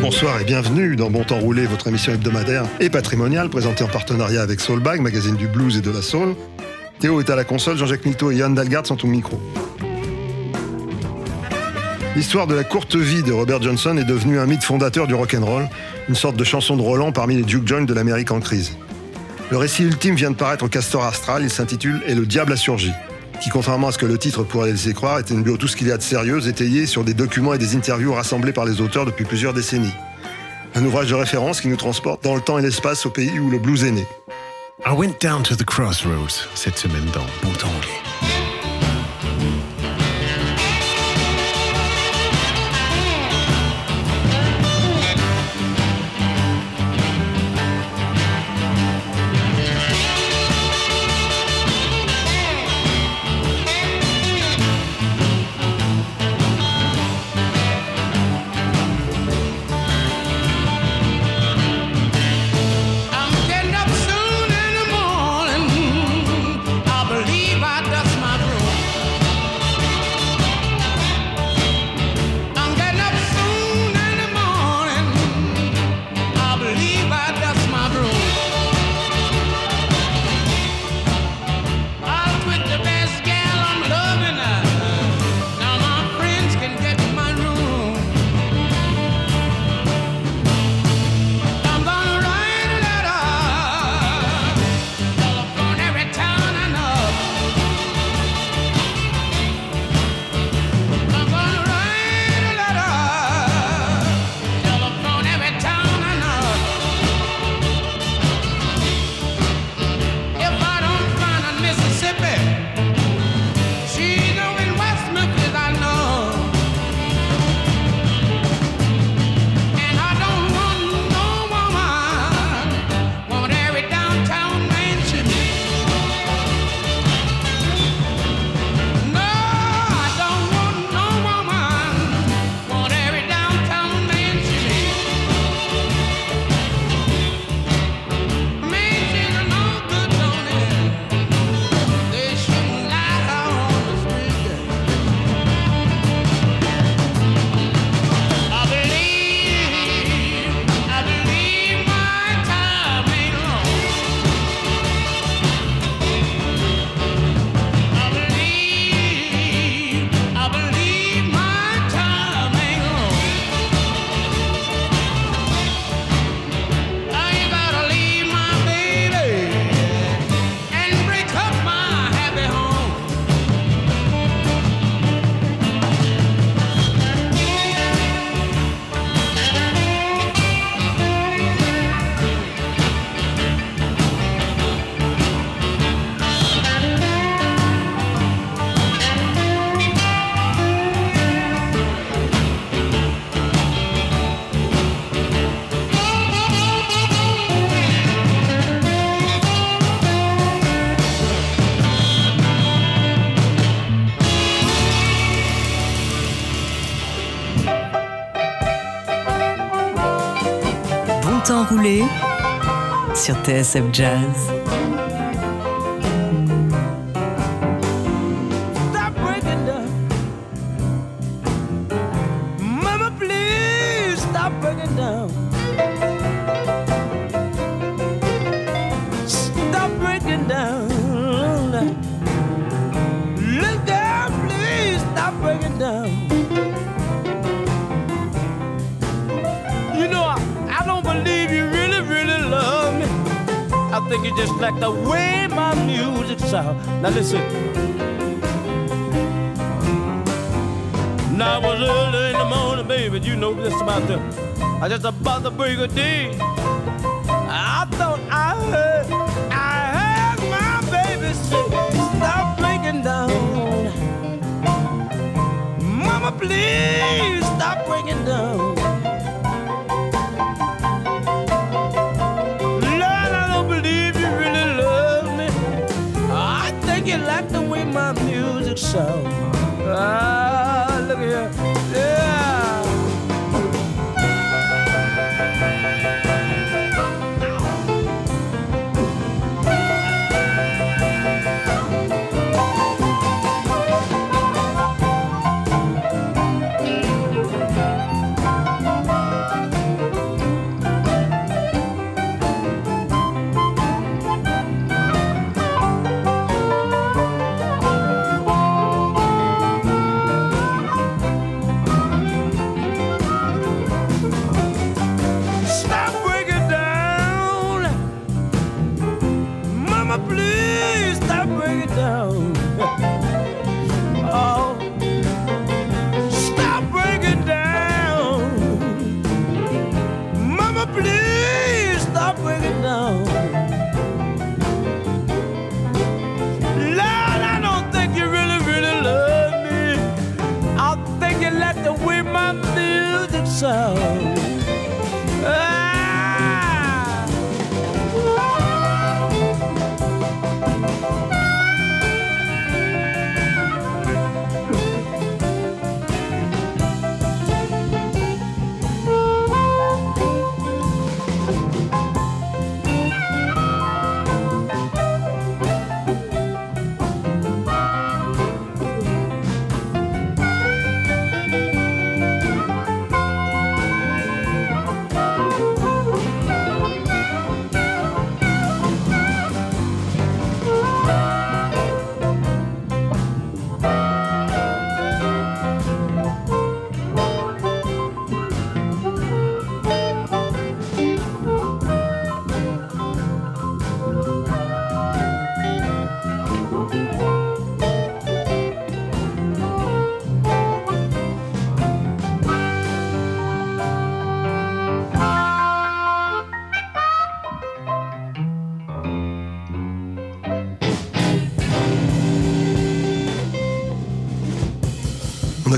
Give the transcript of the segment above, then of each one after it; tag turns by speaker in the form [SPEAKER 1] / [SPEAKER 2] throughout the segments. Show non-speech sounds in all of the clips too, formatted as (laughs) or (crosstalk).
[SPEAKER 1] Bonsoir et bienvenue dans Bon Temps Roulé, votre émission hebdomadaire et patrimoniale présentée en partenariat avec Soulbag, magazine du blues et de la soul. Théo est à la console, Jean-Jacques Milto et Yann Dalgard sont au micro. L'histoire de la courte vie de Robert Johnson est devenue un mythe fondateur du rock'n'roll, une sorte de chanson de Roland parmi les Duke Joint de l'Amérique en crise. Le récit ultime vient de paraître au Castor Astral, il s'intitule Et le diable a surgi, qui contrairement à ce que le titre pourrait laisser croire, est une bio tout ce qu'il y a de sérieux, étayé sur des documents et des interviews rassemblés par les auteurs depuis plusieurs décennies. Un ouvrage de référence qui nous transporte dans le temps et l'espace au pays où le blues est né.
[SPEAKER 2] I went down to the crossroads cette semaine dans
[SPEAKER 3] sur TSF Jazz.
[SPEAKER 4] I just about to brigadier. I thought I heard, I heard my baby say, stop breaking down. Mama, please stop breaking down. Lord, I don't believe
[SPEAKER 3] you really love me. I think you like the way my music sounds.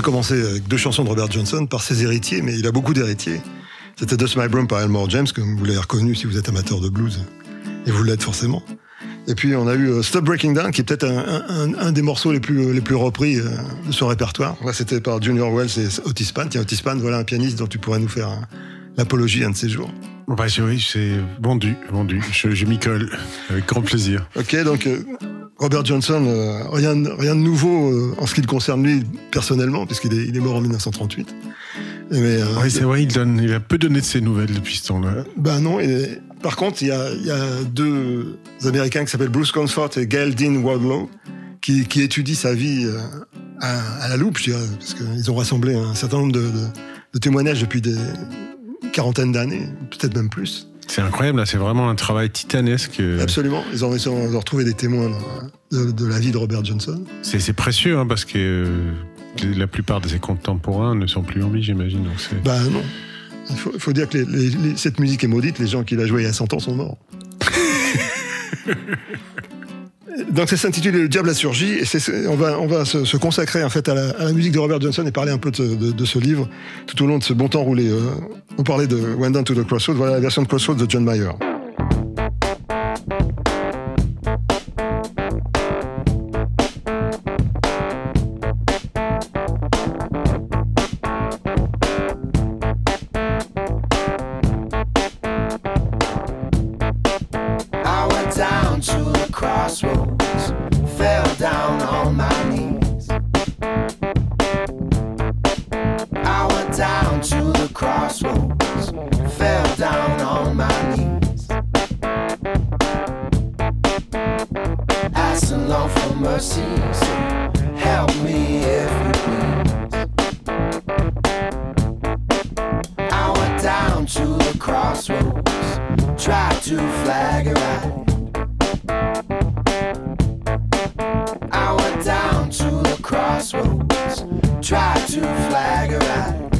[SPEAKER 1] Commencé avec deux chansons de Robert Johnson par ses héritiers, mais il a beaucoup d'héritiers. C'était Dust My Broom par Elmore James, comme vous l'avez reconnu si vous êtes amateur de blues. Et vous l'êtes forcément. Et puis on a eu euh, Stop Breaking Down, qui est peut-être un, un- un des morceaux les plus, les plus repris euh, de son répertoire. Là, c'était par Junior Wells et Otis Spann. Tiens, Otis Spann, voilà un pianiste dont tu pourrais nous faire l'apologie un de ces jours.
[SPEAKER 5] Bah, c'est- oui, c'est vendu, vendu. Je, je m'y colle avec grand plaisir.
[SPEAKER 1] Ok, donc euh, Robert Johnson, euh, rien, de- rien de nouveau euh, en ce qui le concerne lui personnellement, puisqu'il est, il est mort en 1938. Mais, euh,
[SPEAKER 5] Oui, c'est vrai, il, donne, il a peu donné de ses nouvelles depuis ce temps-là.
[SPEAKER 1] Ben non. et- par contre, il y a, il y a deux Américains qui s'appellent Bruce Comfort et Gail Dean Wardlow qui, qui étudient sa vie à, à la loupe, je dirais, parce qu'ils ont rassemblé un certain nombre de, de- de témoignages depuis des quarantaines d'années, peut-être même plus.
[SPEAKER 5] C'est incroyable, là, c'est vraiment un travail titanesque. euh,
[SPEAKER 1] Absolument. Ils ont, ils ont retrouvé des témoins de, de la vie de Robert Johnson.
[SPEAKER 5] C'est précieux, hein, parce que euh, la plupart de ses contemporains ne sont plus en vie, j'imagine.
[SPEAKER 1] Ben non. Il faut, dire que les- les- les- cette musique est maudite, les gens qui la jouaient il y a 100 ans sont morts. (laughs) Donc ça s'intitule Le diable a surgi et on va, on va se, consacrer en fait à la, musique de Robert Johnson et parler un peu de, ce- livre tout au long de ce bon temps roulé. Euh, on parlait de Went Down to the Crossroads, voilà la version de Crossroads de John Mayer.
[SPEAKER 6] Tried to flag a ride. I went down to the crossroads, tried to flag a ride.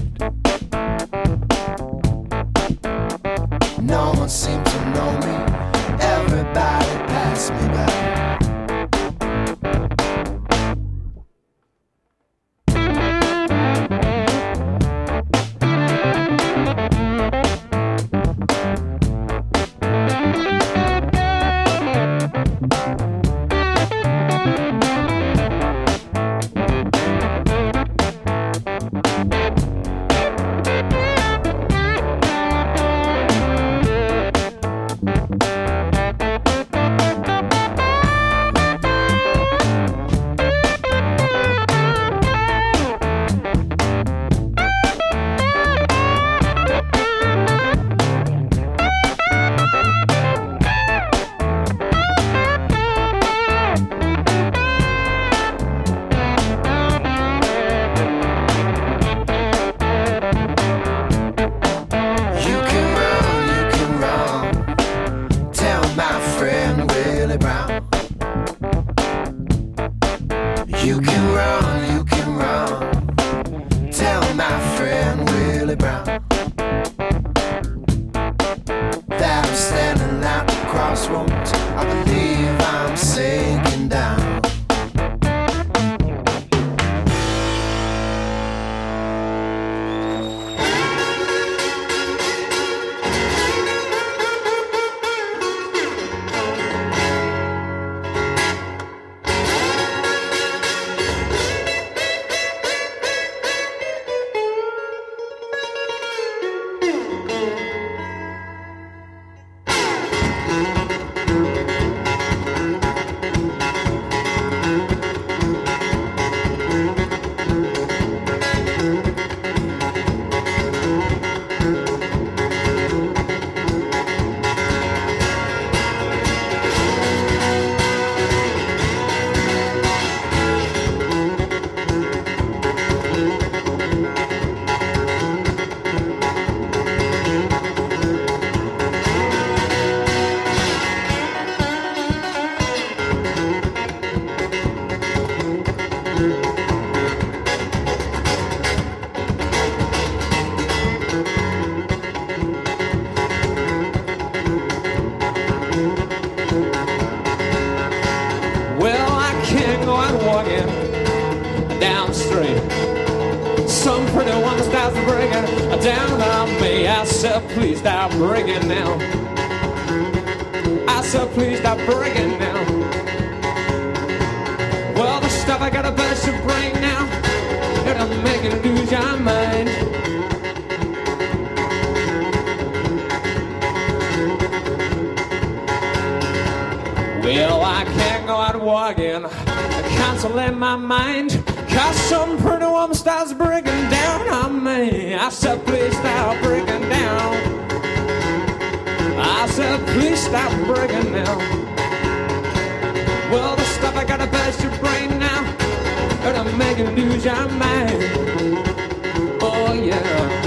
[SPEAKER 7] Mind. Well, I can't go out walking, consoling my mind. Cause some pretty woman starts breaking down on me. I said, please stop breaking down. I said, please stop breaking down. Well, the stuff I gotta burst your brain now. Gonna make you lose your mind yeah.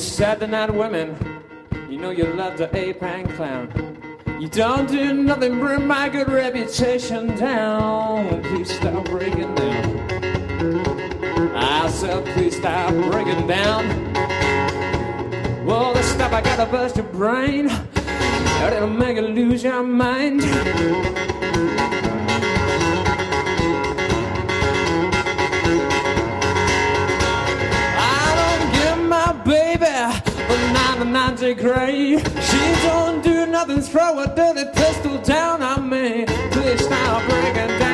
[SPEAKER 7] Saturday night women, you know you love the ape and clown. You don't do nothing, bring my good reputation down. Please stop breaking down. I said, please stop breaking down. Well, the stuff I gotta bust your brain. It'll make you lose your mind. 99 gray. She don't do nothing, throw a dirty pistol down on me. Please stop breaking down.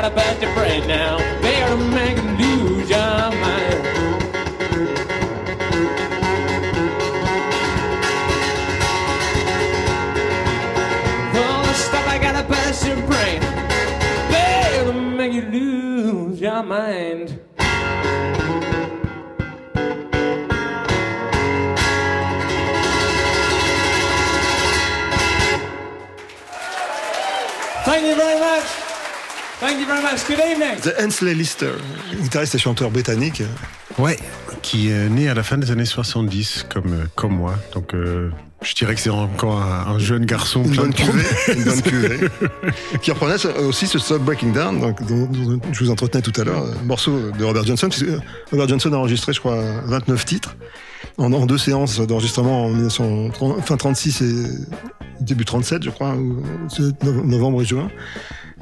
[SPEAKER 7] got a bunch of friends now. They are making lose your mind. Stuff, I got brain. They'll make you lose your mind. Thank you very much. Thank you very much. Good evening.
[SPEAKER 1] The Hensley Lister, guitariste et chanteur britannique.
[SPEAKER 5] Ouais, qui est né à la fin des années 70, comme, euh, comme moi. Donc, euh, je dirais que c'est encore un, un jeune garçon
[SPEAKER 1] Une
[SPEAKER 5] plein
[SPEAKER 1] bonne
[SPEAKER 5] de problèmes.
[SPEAKER 1] cuvée, une bonne cuvée. (laughs) qui reprenait aussi ce Stop Breaking Down, donc, dont, dont je vous entretenais tout à l'heure, un morceau de Robert Johnson. Robert Johnson a enregistré, je crois, 29 titres en, en deux séances d'enregistrement en 1930 fin 36 et début 37, je crois, novembre et juin.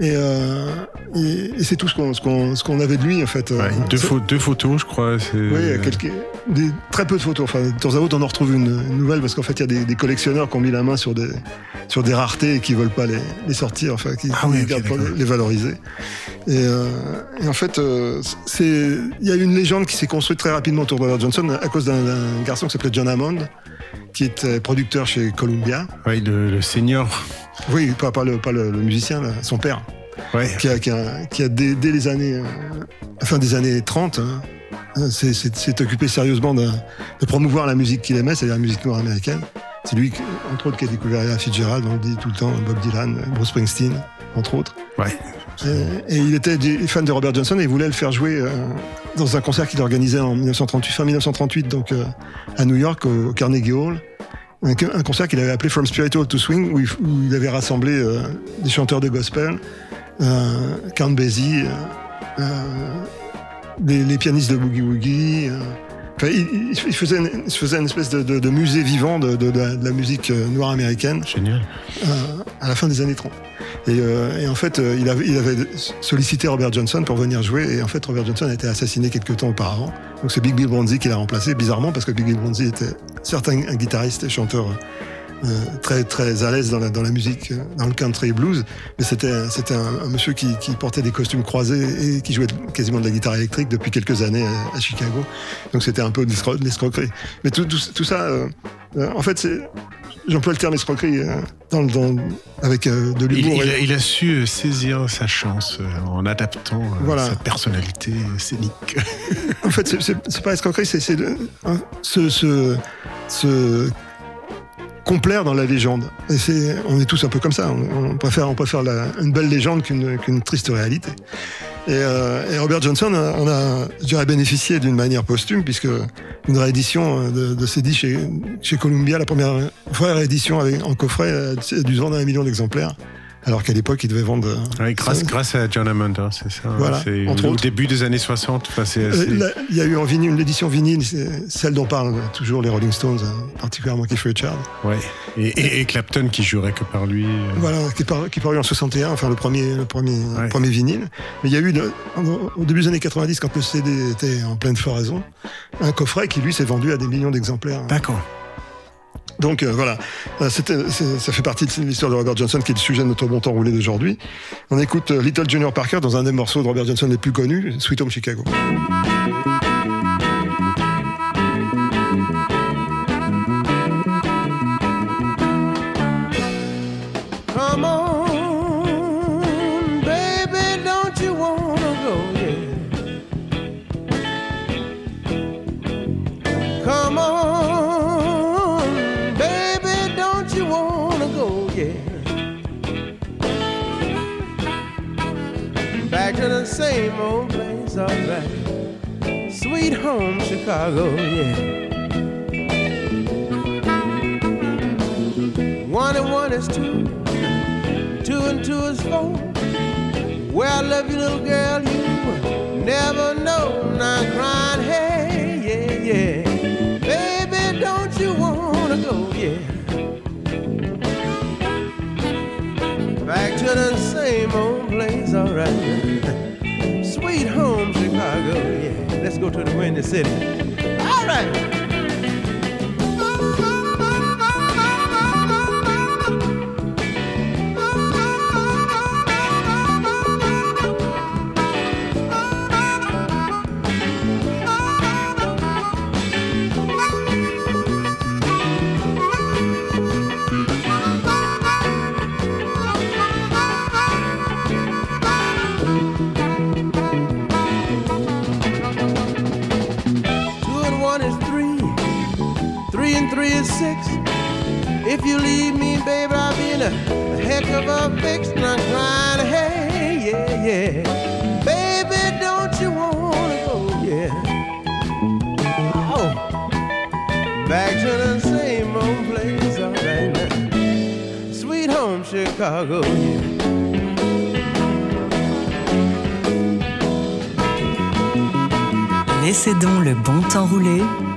[SPEAKER 1] Et, euh, et, et c'est tout ce qu'on ce qu'on ce qu'on avait de lui en fait.
[SPEAKER 5] Ouais, deux, deux photos, je crois. c'est-
[SPEAKER 1] oui, il y a quelques, des, très peu de photos. Enfin, de temps à autre, on en retrouve une, une nouvelle parce qu'en fait, il y a des, des collectionneurs qui ont mis la main sur des, sur des raretés et qui veulent pas les, les sortir, enfin, qui,
[SPEAKER 5] Ah oui,
[SPEAKER 1] gardent pour
[SPEAKER 5] d'accord.
[SPEAKER 1] les, les valoriser. Et, euh, et en fait, euh, il y a une légende qui s'est construite très rapidement autour de Robert Johnson à cause d'un, d'un garçon qui s'appelait John Hammond, qui était producteur chez Columbia.
[SPEAKER 5] Ouais, le, le senior.
[SPEAKER 1] Oui, pas, pas, le, pas le, le musicien, là, son père
[SPEAKER 5] Ouais.
[SPEAKER 1] qui a, qui a, qui a dès, dès les années, euh, fin des années 30, hein, euh, s'est- occupé sérieusement de, de promouvoir la musique qu'il aimait, c'est-à-dire la musique noire américaine. C'est lui, entre autres, qui a découvert Ella Fitzgerald, on le dit tout le temps, Bob Dylan, Bruce Springsteen, entre autres.
[SPEAKER 5] Ouais.
[SPEAKER 1] Et, et il était fan de Robert Johnson et il voulait le faire jouer euh, dans un concert qu'il organisait en 1938, fin 1938, donc euh, à New York, au, Carnegie Hall. un, concert qu'il avait appelé From Spiritual to Swing, où il, avait rassemblé euh, des chanteurs de gospel, euh, Count Basie, euh, euh, les pianistes de Boogie Woogie. Enfin, il, faisait une, il faisait une espèce de, de- de musée vivant de, la, musique euh, noire américaine
[SPEAKER 5] Génial.
[SPEAKER 1] euh, à la fin des années 30. Et, euh, et en fait, il, avait, il avait sollicité Robert Johnson pour venir jouer. Et en fait, Robert Johnson a été assassiné quelques temps auparavant. Donc c'est Big Bill Bronzy qui l'a remplacé, bizarrement, parce que Big Bill Bronzy était certes un, guitariste et chanteur très très à l'aise dans la, dans la musique, euh, dans le country blues. Mais c'était c'était un, un monsieur qui, qui portait des costumes croisés et qui jouait quasiment de la guitare électrique depuis quelques années à, à Chicago. Donc c'était un peu de l'escro- de l'escroquerie. Mais tout, tout, tout ça, euh, euh, en fait, c'est J'emploie le terme escroquerie euh, dans, dans, avec euh, de l'humour.
[SPEAKER 5] il a, il a su euh, saisir sa chance euh, en adaptant euh,
[SPEAKER 1] Voilà.
[SPEAKER 5] sa personnalité scénique.
[SPEAKER 1] En fait, c'est- pas escroquerie, c'est hein, se, se complaire dans la légende. Et c'est, on est tous un peu comme ça. On, on préfère, on préfère la- une belle légende qu'une qu'une triste réalité. Et, euh, et Robert Johnson en a, je dirais, bénéficié d'une manière posthume, puisque une réédition euh, de, de disques chez, chez Columbia, la première vraie réédition avec, en coffret, euh, a dû se vendre un million d'exemplaires. Alors qu'à l'époque, il devait vendre. euh,
[SPEAKER 5] Ouais, grâce, grâce à John Hammond, hein, c'est ça. hein,
[SPEAKER 1] Voilà,
[SPEAKER 5] c'est au début des années 60. Enfin, c'est
[SPEAKER 1] Euh,
[SPEAKER 5] assez-
[SPEAKER 1] Il y a eu en vinyle, une édition vinyle, celle dont parlent toujours les Rolling Stones, hein, particulièrement Keith Richards.
[SPEAKER 5] ouais. et, et- et Clapton qui jurait que par lui. euh,
[SPEAKER 1] Voilà, qui paru, qui paru en 61, enfin le premier, le premier,
[SPEAKER 5] Ouais.
[SPEAKER 1] premier vinyle. Mais il y a eu, au début des années 90, quand le CD était en pleine floraison, un coffret qui lui s'est vendu à des millions d'exemplaires.
[SPEAKER 5] D'accord.
[SPEAKER 1] Donc euh, voilà, Euh, ça fait partie de l'histoire de Robert Johnson qui est le sujet de notre bon temps roulé d'aujourd'hui. On écoute euh, Little Junior Parker dans un des morceaux de Robert Johnson les plus connus, Sweet Home Chicago.
[SPEAKER 3] Place. Sweet home, Chicago, yeah. One and one is two, two and two is four. Where I love you, little girl, you never know. Not crying, hey, yeah, yeah. Baby, don't you wanna go, yeah. Back to the same old place, alright. Chicago, yeah. Let's go to the Windy City. Alright. Two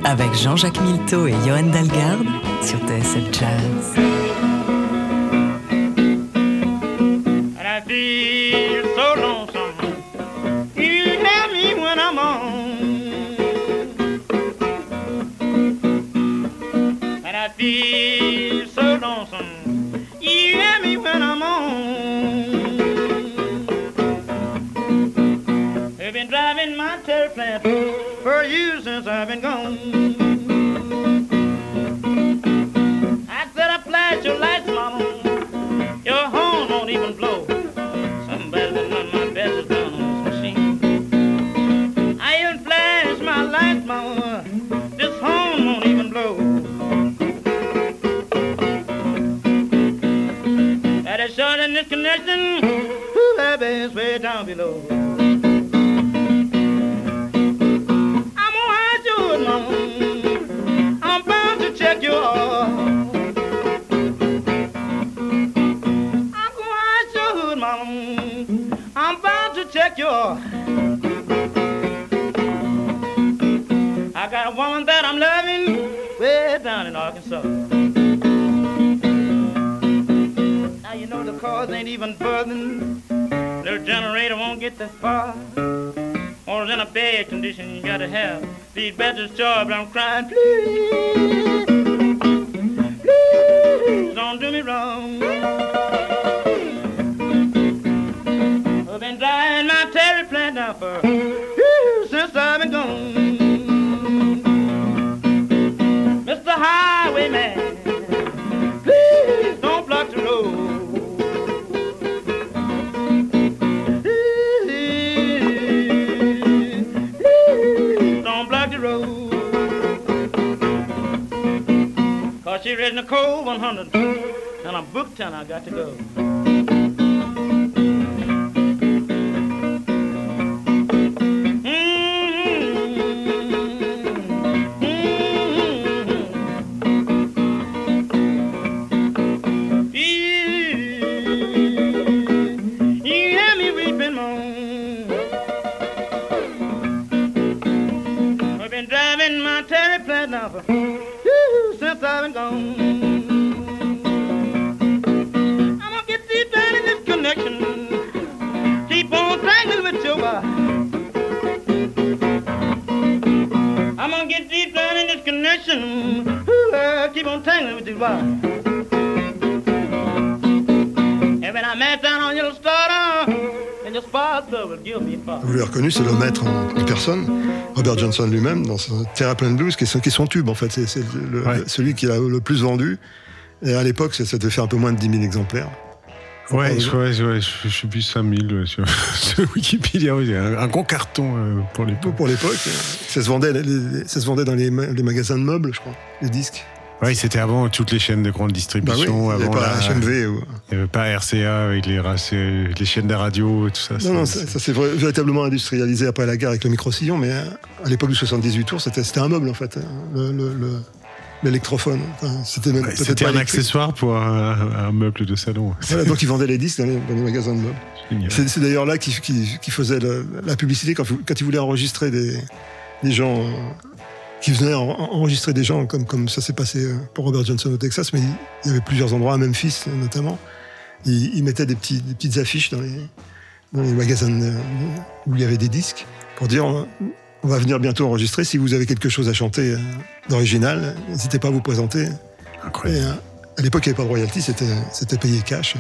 [SPEAKER 8] avec Jean-Jacques Milteau et Johan Dalgarde sur TSF Jazz.
[SPEAKER 9] is connecting to way down below. I'm gonna hide you, mama. I'm bound to check you off.
[SPEAKER 8] I'm gonna hide mama. I'm bound to check your. Even burning. Little generator won't get that far. Or in a bad condition you gotta have these batteries charged. I'm crying, please, please don't do me wrong. I've been driving my terry plant down for Cold 100 and I'm booked and I got to go.
[SPEAKER 1] Vous l'avez reconnu, c'est le maître en, personne, Robert Johnson lui-même, dans son Terraplane Blues, qui est, son- qui est son tube en fait. C'est
[SPEAKER 5] Ouais.
[SPEAKER 1] celui qui a le plus vendu. Et à l'époque, ça, ça devait faire un peu moins de 10 000 exemplaires.
[SPEAKER 5] Ouais, je, ouais, ouais, je, suis plus 5000 ouais, sur, (laughs) sur Wikipédia. oui, un, un gros carton euh, pour l'époque.
[SPEAKER 1] Pour l'époque, euh, ça se vendait, les- ça se vendait dans les magasins de meubles, je crois, les disques.
[SPEAKER 5] Ouais, c'était avant toutes les chaînes de grande
[SPEAKER 1] Bah oui,
[SPEAKER 5] distribution.
[SPEAKER 1] il n'y avait
[SPEAKER 5] avant
[SPEAKER 1] pas
[SPEAKER 5] la-
[SPEAKER 1] HMV. ou-
[SPEAKER 5] Il n'y avait pas RCA avec les, c'est- chaînes de radio et tout ça.
[SPEAKER 1] Non, non,
[SPEAKER 5] c'est-
[SPEAKER 1] ça, ça s'est vra- véritablement industrialisé après la guerre avec le micro-sillon, mais euh, à l'époque du 78 tours, c'était un meuble en fait, hein, le- le- le- l'électrophone. Enfin, c'était même
[SPEAKER 5] Ouais,
[SPEAKER 1] peut-être
[SPEAKER 5] C'était
[SPEAKER 1] pas
[SPEAKER 5] un
[SPEAKER 1] électrique.
[SPEAKER 5] accessoire pour un, un meuble de salon. (laughs)
[SPEAKER 1] Voilà, donc ils vendaient les disques dans les, dans les magasins de meubles. C'est c'est d'ailleurs là qu'ils faisaient la publicité quand, quand ils voulaient enregistrer des, des gens. euh, qui venaient en- en- enregistrer des gens, comme, comme ça s'est passé euh, pour Robert Johnson au Texas, mais il, il y avait plusieurs endroits, à Memphis notamment. Ils, ils mettaient des, petits, des petites affiches dans les, dans les magasins où il y avait des disques pour dire on va venir bientôt enregistrer. Si vous avez quelque chose à chanter euh, d'original, n'hésitez pas à vous présenter.
[SPEAKER 5] Incroyable.
[SPEAKER 1] Et, euh, à l'époque, il n'y avait pas de royalty, c'était c'était payé cash.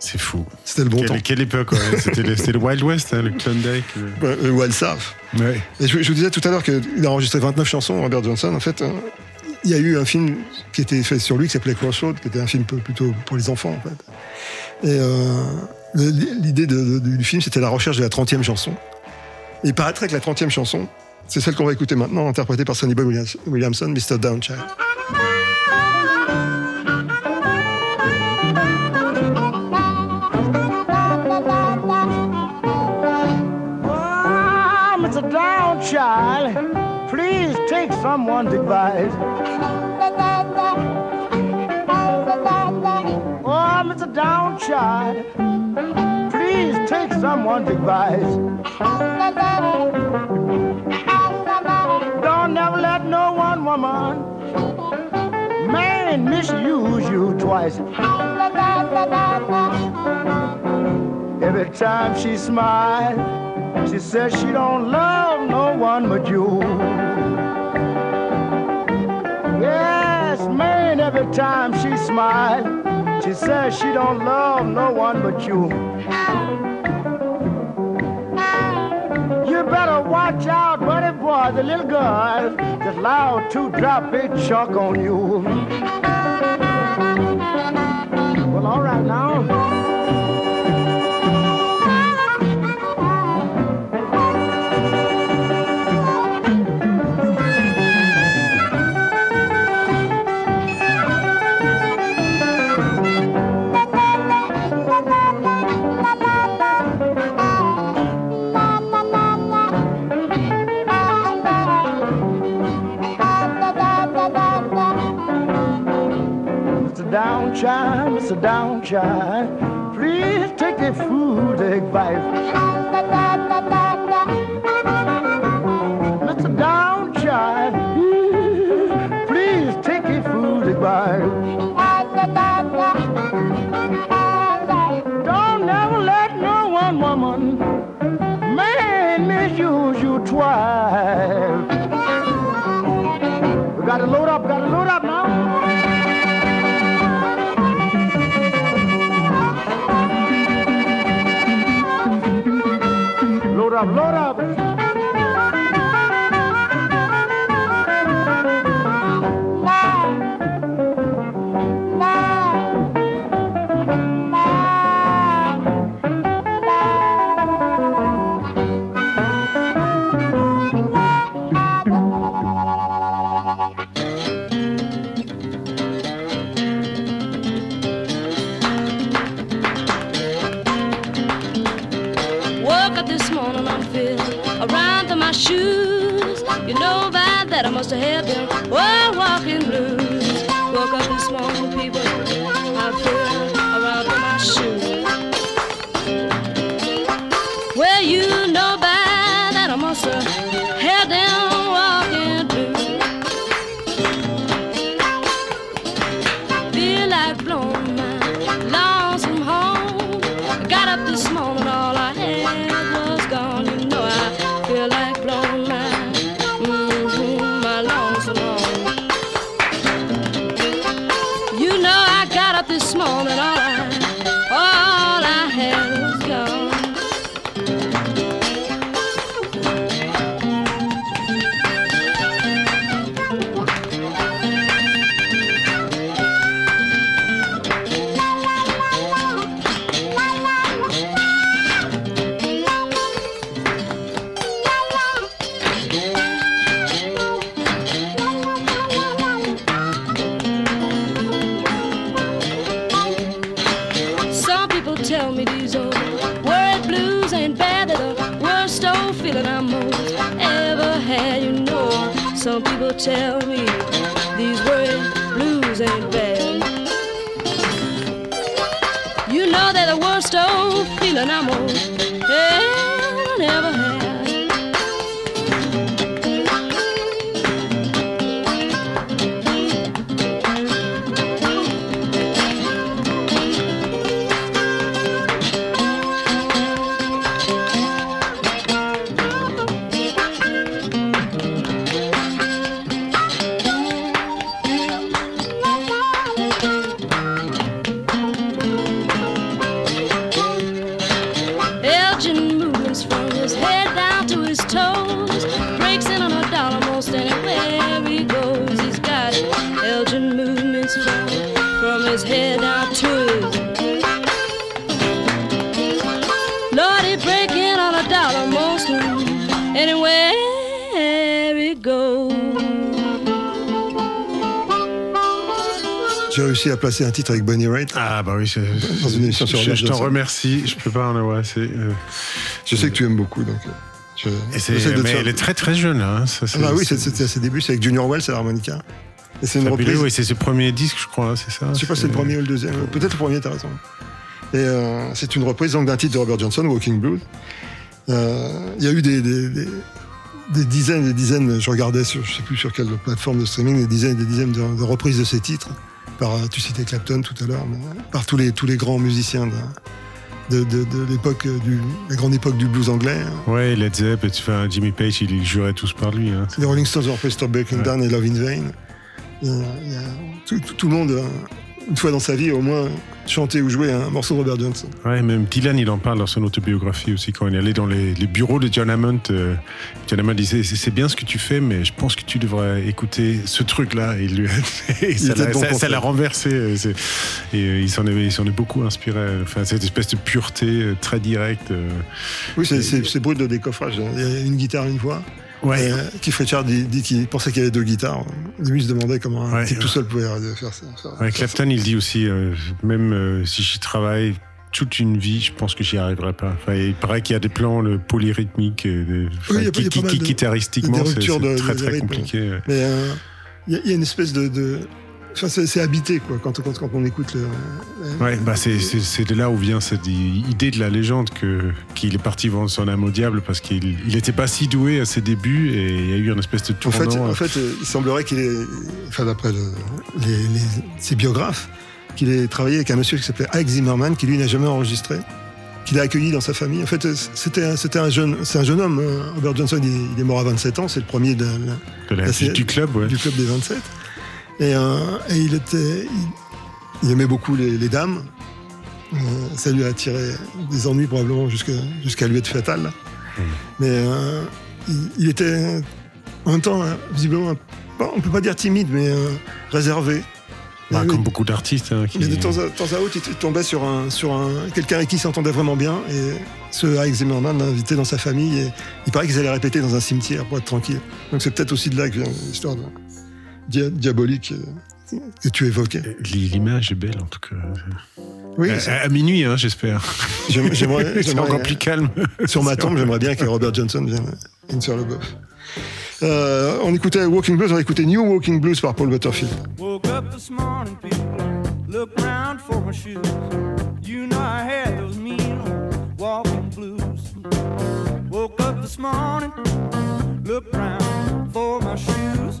[SPEAKER 5] C'est fou.
[SPEAKER 1] C'était le bon temps.
[SPEAKER 5] Quelle, quelle époque, ouais. (laughs) C'était le, le Wild West, hein, le Klondike. le-
[SPEAKER 1] Ouais, euh, Wild South.
[SPEAKER 5] Ouais.
[SPEAKER 1] Et je, je vous disais tout à l'heure qu'il a enregistré 29 chansons, Robert Johnson. En fait, euh, il y a eu un film qui était fait sur lui qui s'appelait Crossroad, qui était un film plutôt pour les enfants, en fait. Et euh, le- l'idée du film, c'était la recherche de la 30e chanson. Et il paraîtrait que la 30e chanson, c'est celle qu'on va écouter maintenant, interprétée par Sonny Boy Williams- Williamson, Mr. Downchild.
[SPEAKER 10] Downchild, please take someone's advice. Oh, Mr. Downchild, please take someone's advice. Don't never let no one woman man misuse you twice. Every time she smiles, she says she don't love no one but you. Yes, man, every time she smiles, she says she don't love no one but you. You better watch out, buddy boy, the little girl that's loud to drop a chalk on you. Well, all right now. Mr. Downchild, Mr. Downchild, please take the food they advice.
[SPEAKER 11] Must have well walking
[SPEAKER 1] placer un titre avec Bonnie Raitt.
[SPEAKER 5] Ah bah oui, c'est-
[SPEAKER 1] Dans une émission sur
[SPEAKER 5] je, je t'en remercie. Je peux pas en avoir assez. euh,
[SPEAKER 1] Je sais que tu aimes beaucoup, donc. euh, Je,
[SPEAKER 5] et mais
[SPEAKER 1] faire-
[SPEAKER 5] elle est très très jeune. Hein, ça,
[SPEAKER 1] Ah bah oui, c'est- c'était à ses débuts, c'est avec Junior Wells à l'harmonica. Et c'est une reprise.
[SPEAKER 5] oui, c'est ses premiers disques, je crois, c'est ça
[SPEAKER 1] Je sais pas si c'est le premier ou le deuxième. Peut-être le premier, t'as raison. Et euh, c'est une reprise donc, d'un titre de Robert Johnson, Walking Blues. Euh, Il y a eu des, des, des- des dizaines et des dizaines, je regardais sur, je sais plus sur quelle plateforme de streaming, des dizaines et des dizaines de, de reprises de ces titres. Par, euh, tu citais Clapton tout à l'heure, mais par tous les, tous les grands musiciens de, de, de, de l'époque euh, du, la grande époque du blues anglais. hein.
[SPEAKER 5] Ouais, Led Zepp, Jimmy Page, ils juraient tous par lui. Hein.
[SPEAKER 1] Les Rolling Stones ont Stop Breaking
[SPEAKER 5] Ouais.
[SPEAKER 1] Down et Love in Vain. Il y a- il y a- tout, tout- tout le monde, euh, une fois dans sa vie, au moins chanté ou joué un morceau de Robert Johnson.
[SPEAKER 5] Ouais, même Dylan, il en parle dans son autobiographie aussi, quand il est allé dans les, les bureaux de John Hammond. euh, John Hammond disait C'est bien ce que tu fais, mais je pense que tu devrais écouter ce truc-là. (laughs) Et, il lui- et ça l'a
[SPEAKER 1] bon
[SPEAKER 5] ça- ça renversé. euh, Et euh, il s'en est, est beaucoup inspiré. Enfin, cette espèce de pureté très directe.
[SPEAKER 1] Oui, c'est- brut de décoffrage. Il y a une guitare une fois.
[SPEAKER 5] Ouais.
[SPEAKER 1] Euh, Keith Richards dit, dit qu'il pensait qu'il y avait deux guitares. Lui il se demandait comment un
[SPEAKER 5] Ouais,
[SPEAKER 1] type tout seul pouvait faire ça. faire-
[SPEAKER 5] Ouais, Clapton, il dit aussi, euh, même euh, si j'y travaille toute une vie, je pense que j'y arriverai pas. Enfin, il paraît qu'il y a des plans le polyrythmiques, de-
[SPEAKER 1] a
[SPEAKER 5] qui,
[SPEAKER 1] de-
[SPEAKER 5] guitaristiquement, c'est très
[SPEAKER 1] de
[SPEAKER 5] très compliqué.
[SPEAKER 1] Mais il y, a- il y a une espèce de, de, enfin, c'est habité quoi quand, quand, quand on écoute le.
[SPEAKER 5] Ouais, bah c'est, de là où vient cette idée de la légende que, qu'il est parti vendre son âme au diable parce qu'il n'était pas si doué à ses débuts et il y a eu une espèce de
[SPEAKER 1] En fait,
[SPEAKER 5] tournant.
[SPEAKER 1] en fait, euh, il semblerait qu'il ait, enfin d'après le- les, les- ses biographes, qu'il ait travaillé avec un monsieur qui s'appelait Ike Zimmerman, qui lui n'a jamais enregistré, qu'il a accueilli dans sa famille. En fait, euh, c'était, un- c'était un jeune, c'est un jeune homme. hein. Robert Johnson, il, il est mort à 27 ans, c'est le premier de, la-
[SPEAKER 5] de la-
[SPEAKER 1] la-
[SPEAKER 5] du, du club, ouais.
[SPEAKER 1] du club des 27. Et, euh, et il était, il, il aimait beaucoup les, les dames. Euh, ça lui a attiré des ennuis probablement jusqu'à lui être fatal. là. Mais euh, il, il était en même temps visiblement, on peut pas dire timide, mais réservé.
[SPEAKER 5] Bah, comme beaucoup d'artistes. hein, qui-
[SPEAKER 1] mais de temps à, temps à autre, il tombait sur un, sur un, quelqu'un avec qui il s'entendait vraiment bien. Et ce Ike Zimmerman l'a invité dans sa famille. Et il paraît qu'ils allaient répéter dans un cimetière pour être tranquille. Donc c'est peut-être aussi de là que vient l'histoire de- dia- diabolique euh, que tu évoquais.
[SPEAKER 5] L'image est belle en tout cas.
[SPEAKER 1] Oui,
[SPEAKER 5] à,
[SPEAKER 1] c'est-
[SPEAKER 5] à minuit, hein, j'espère. (laughs)
[SPEAKER 1] J'aimerais-
[SPEAKER 5] c'est encore plus calme.
[SPEAKER 1] sur ma tombe, j'aimerais bien que Robert Johnson vienne, vienne faire le bœuf. Euh, on écoutait Walking Blues, on a écouté New Walking Blues par Paul Butterfield.
[SPEAKER 12] Woke up this morning, people, look around for my shoes. You know I had those mean walking blues. Woke up this morning, look around for my shoes.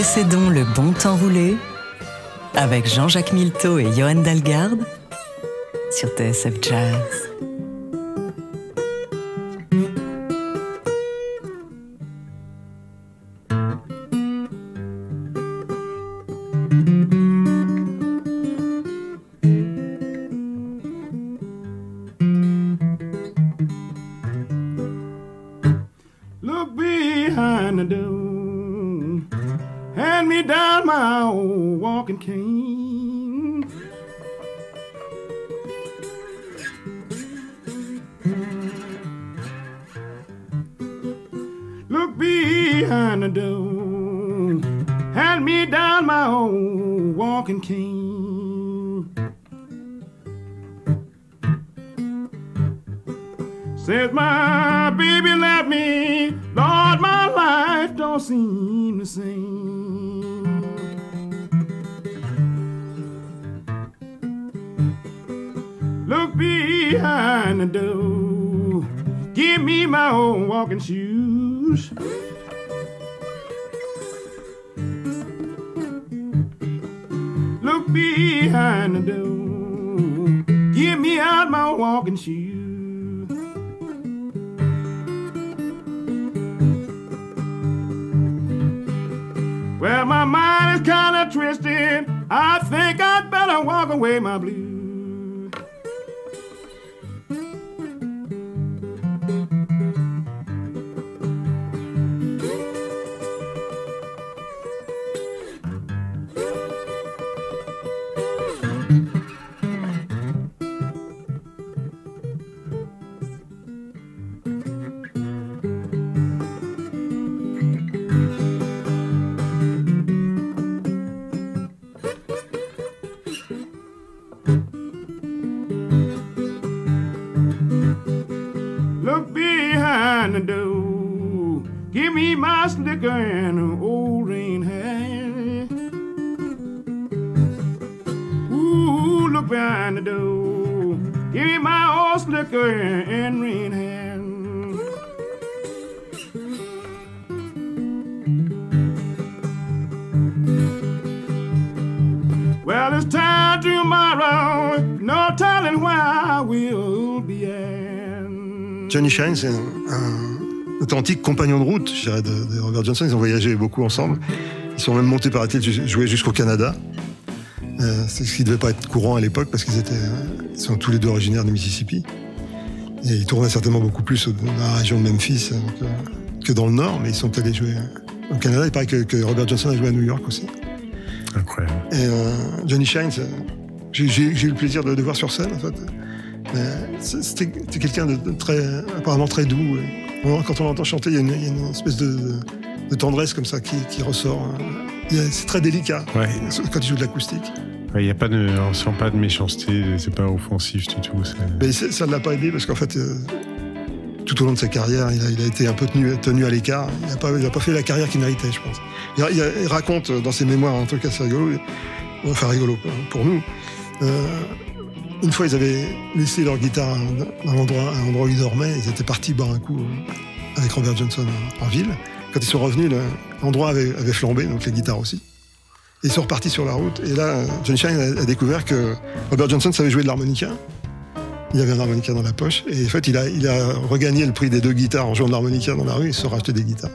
[SPEAKER 3] Possédons le bon temps roulé avec Jean-Jacques Milteau et Johan Dalgarde sur TSF Jazz.
[SPEAKER 12] Well, my mind is kind of twisted. I think I'd better walk away my blues. At.
[SPEAKER 1] Johnny Shine, c'est un, un authentique compagnon de route, je dirais, de, de Robert Johnson. Ils ont voyagé beaucoup ensemble. Ils sont même montés par la jouer jusqu'au Canada. Euh, c'est ce qui devait pas être courant à l'époque parce qu'ils étaient, ils sont tous les deux originaires du Mississippi. Et ils tournaient certainement beaucoup plus dans la région de Memphis euh, que, dans le Nord, mais ils sont allés jouer euh, au Canada. Il paraît que, que Robert Johnson a joué à New York aussi.
[SPEAKER 5] Incroyable.
[SPEAKER 1] Et euh, Johnny Shine, j'ai eu le plaisir de le voir sur scène, en fait. Euh, C'était quelqu'un de, très, apparemment très doux. quand on l'entend chanter, il y a une, il y a une espèce de, tendresse comme ça qui, qui ressort. hein. C'est très délicat quand il joue de l'acoustique.
[SPEAKER 5] Il y a pas de, on sent pas de méchanceté, c'est pas offensif du tout.
[SPEAKER 1] Mais ça ne l'a pas aidé parce qu'en fait, euh, tout au long de sa carrière, il a, il a été un peu tenu, tenu à l'écart. Il n'a pas, il a pas fait la carrière qu'il méritait, je pense. Il, il- il raconte dans ses mémoires un truc assez rigolo, enfin rigolo pour nous. Euh, une fois, ils avaient laissé leur guitare à un endroit, à un endroit où ils dormaient. Ils étaient partis boire un coup euh, avec Robert Johnson en ville. Quand ils sont revenus, le- l'endroit avait, avait flambé, donc les guitares aussi. Et ils sont repartis sur la route. Et là, Johnny Shine a, a découvert que Robert Johnson savait jouer de l'harmonica. Il avait un harmonica dans la poche. Et en fait, il a, il a regagné le prix des deux guitares en jouant de l'harmonica dans la rue. Il se racheté des guitares.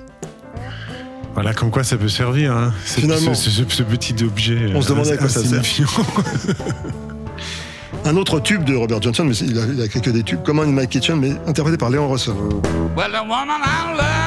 [SPEAKER 5] Voilà, comme quoi ça peut servir. Hein. Ce, ce- ce petit objet.
[SPEAKER 1] On se
[SPEAKER 5] euh,
[SPEAKER 1] demandait à quoi ça sert. (laughs) Un autre tube de Robert Johnson, mais il a, il a écrit que des tubes, Common in My Kitchen, mais interprété par Léon Russell.
[SPEAKER 2] Well, the woman I love,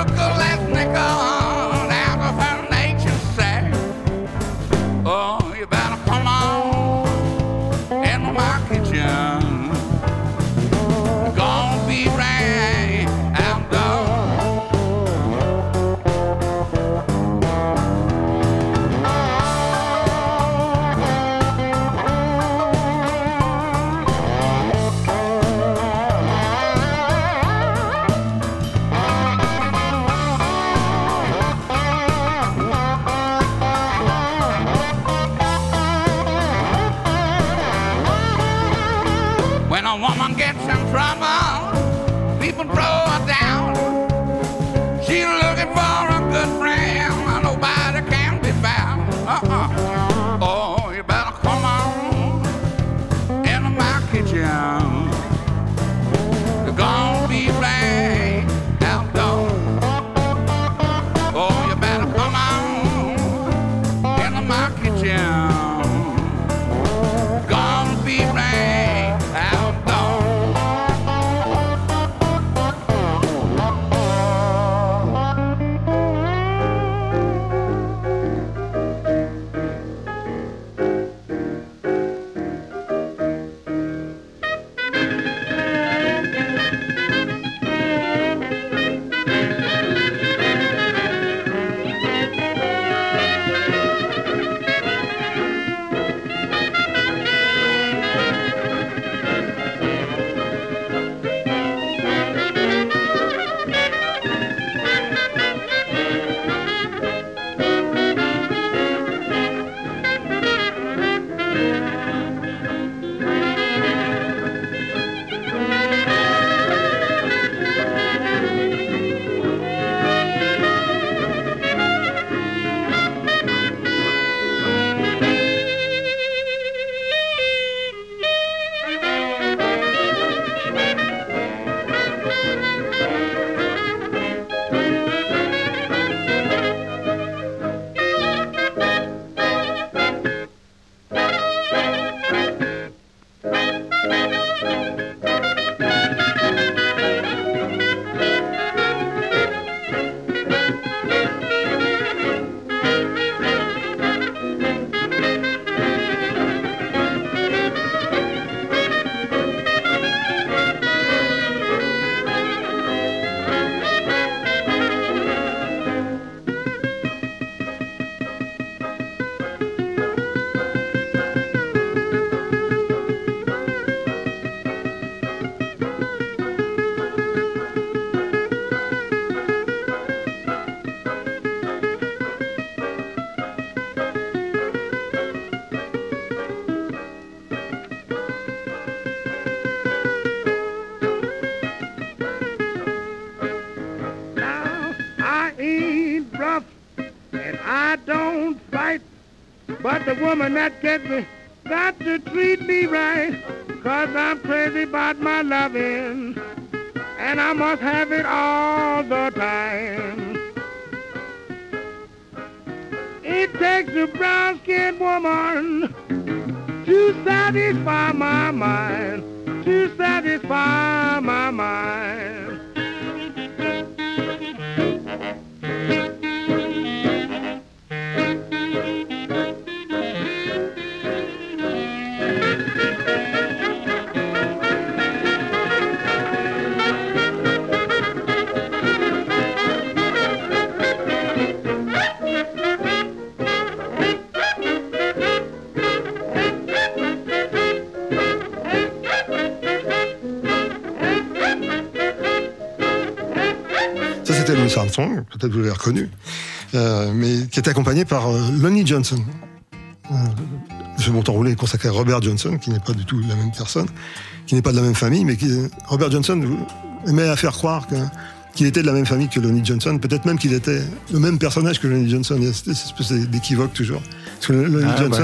[SPEAKER 2] I took
[SPEAKER 10] But the woman that gets me got to treat me right. Cause I'm crazy about my loving. And I must have it all the time. It takes a brown skinned woman to satisfy my mind. To satisfy my mind.
[SPEAKER 1] Peut-être vous l'avez reconnu, euh, mais qui était accompagné par euh, Lonnie Johnson. Euh, ce montant roulé est consacré à Robert Johnson, qui n'est pas du tout la même personne, qui n'est pas de la même famille, mais qui, Robert Johnson aimait à faire croire qu'il était de la même famille que Lonnie Johnson, peut-être même qu'il était le même personnage que Lonnie Johnson. Il y a cette espèce d'équivoque toujours. Parce que
[SPEAKER 5] Ah, bah,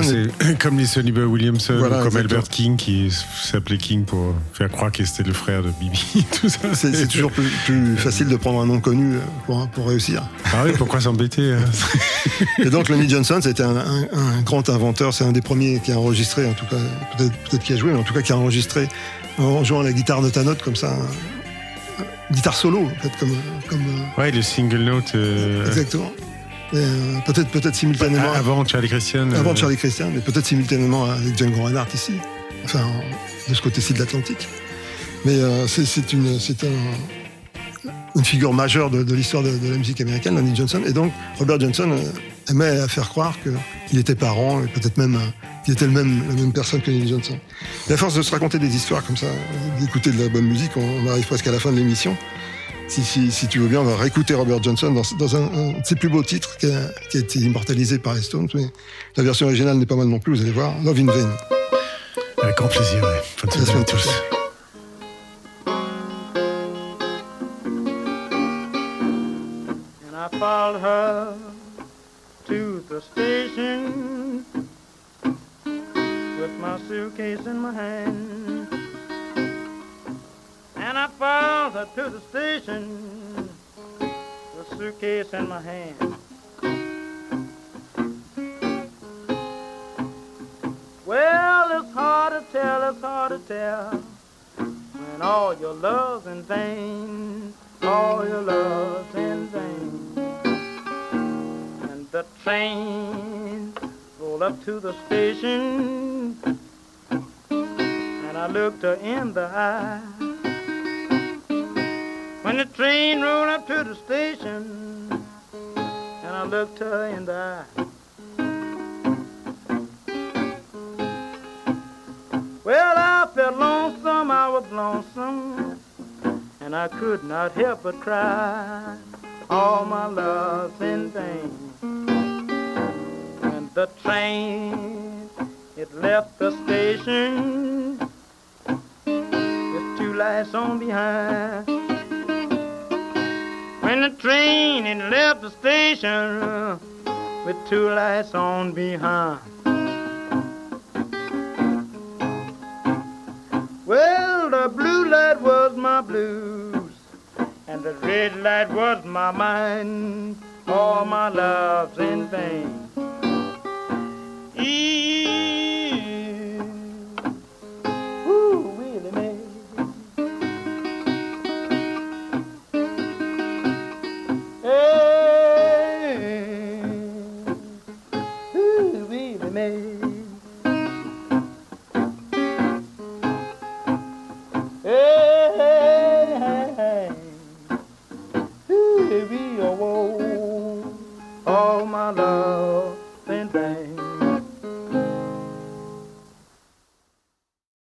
[SPEAKER 1] est-
[SPEAKER 5] comme les Sonny Boy Williamson,
[SPEAKER 1] Voilà,
[SPEAKER 5] ou comme. Albert King qui s'appelait King pour faire croire qu'il était le frère de Bibi. (laughs) Tout ça.
[SPEAKER 1] c'est toujours plus, plus facile de prendre un nom connu pour, pour réussir.
[SPEAKER 5] Ah oui, pourquoi s'embêter hein (laughs)
[SPEAKER 1] Et donc Lonnie Johnson, c'était un, un- un grand inventeur, c'est un des premiers qui a enregistré, en tout cas, peut-être peut qui a joué, mais en tout cas qui a enregistré en jouant la guitare note à note comme ça, guitare solo, en fait, comme, comme euh,
[SPEAKER 5] Ouais, le single note. euh,
[SPEAKER 1] exactement. Euh, peut-être peut-être simultanément
[SPEAKER 5] avant Charlie Christian.
[SPEAKER 1] avant
[SPEAKER 5] euh,
[SPEAKER 1] Charlie Christian, mais peut-être simultanément avec Django Reinhardt ici, enfin en- de ce côté-ci de l'Atlantique. Mais euh, c'est une un- une figure majeure de, de l'histoire de, de la musique américaine, Lonnie Johnson. Et donc Robert Johnson aimait à faire croire qu'il était parent et peut-être même qu'il était le même, la même personne que Lonnie Johnson. Et à force de se raconter des histoires comme ça, d'écouter de la bonne musique, on, on arrive presque à la fin de l'émission. Si, si, si tu veux bien, on va réécouter Robert Johnson dans, dans un, un de ses plus beaux titres qui a, qui a été immortalisé par les Stones. Mais la version originale n'est pas mal non plus, vous allez voir. Love in Vain.
[SPEAKER 5] Avec grand plaisir, ouais. Bonne
[SPEAKER 1] À
[SPEAKER 5] semaine à tous.
[SPEAKER 1] prochaine.
[SPEAKER 8] And I followed her to the station with my suitcase in my hand. And I followed her to the station a suitcase in my hand. Well, it's hard to tell, it's hard to tell when all your love's in vain, all your love's in vain. And the train rolled up to the station, and I looked her in the eye. When the train rolled up to the station, and I looked her in the eye. Well, I felt lonesome, I was lonesome, and I could not help but cry. All my love's in vain. And the train, it left the station with two lights on behind. When the train, it left the station with two lights on behind. Well, the blue light was my blues, and the red light was my mind. All my love's in vain. Ee,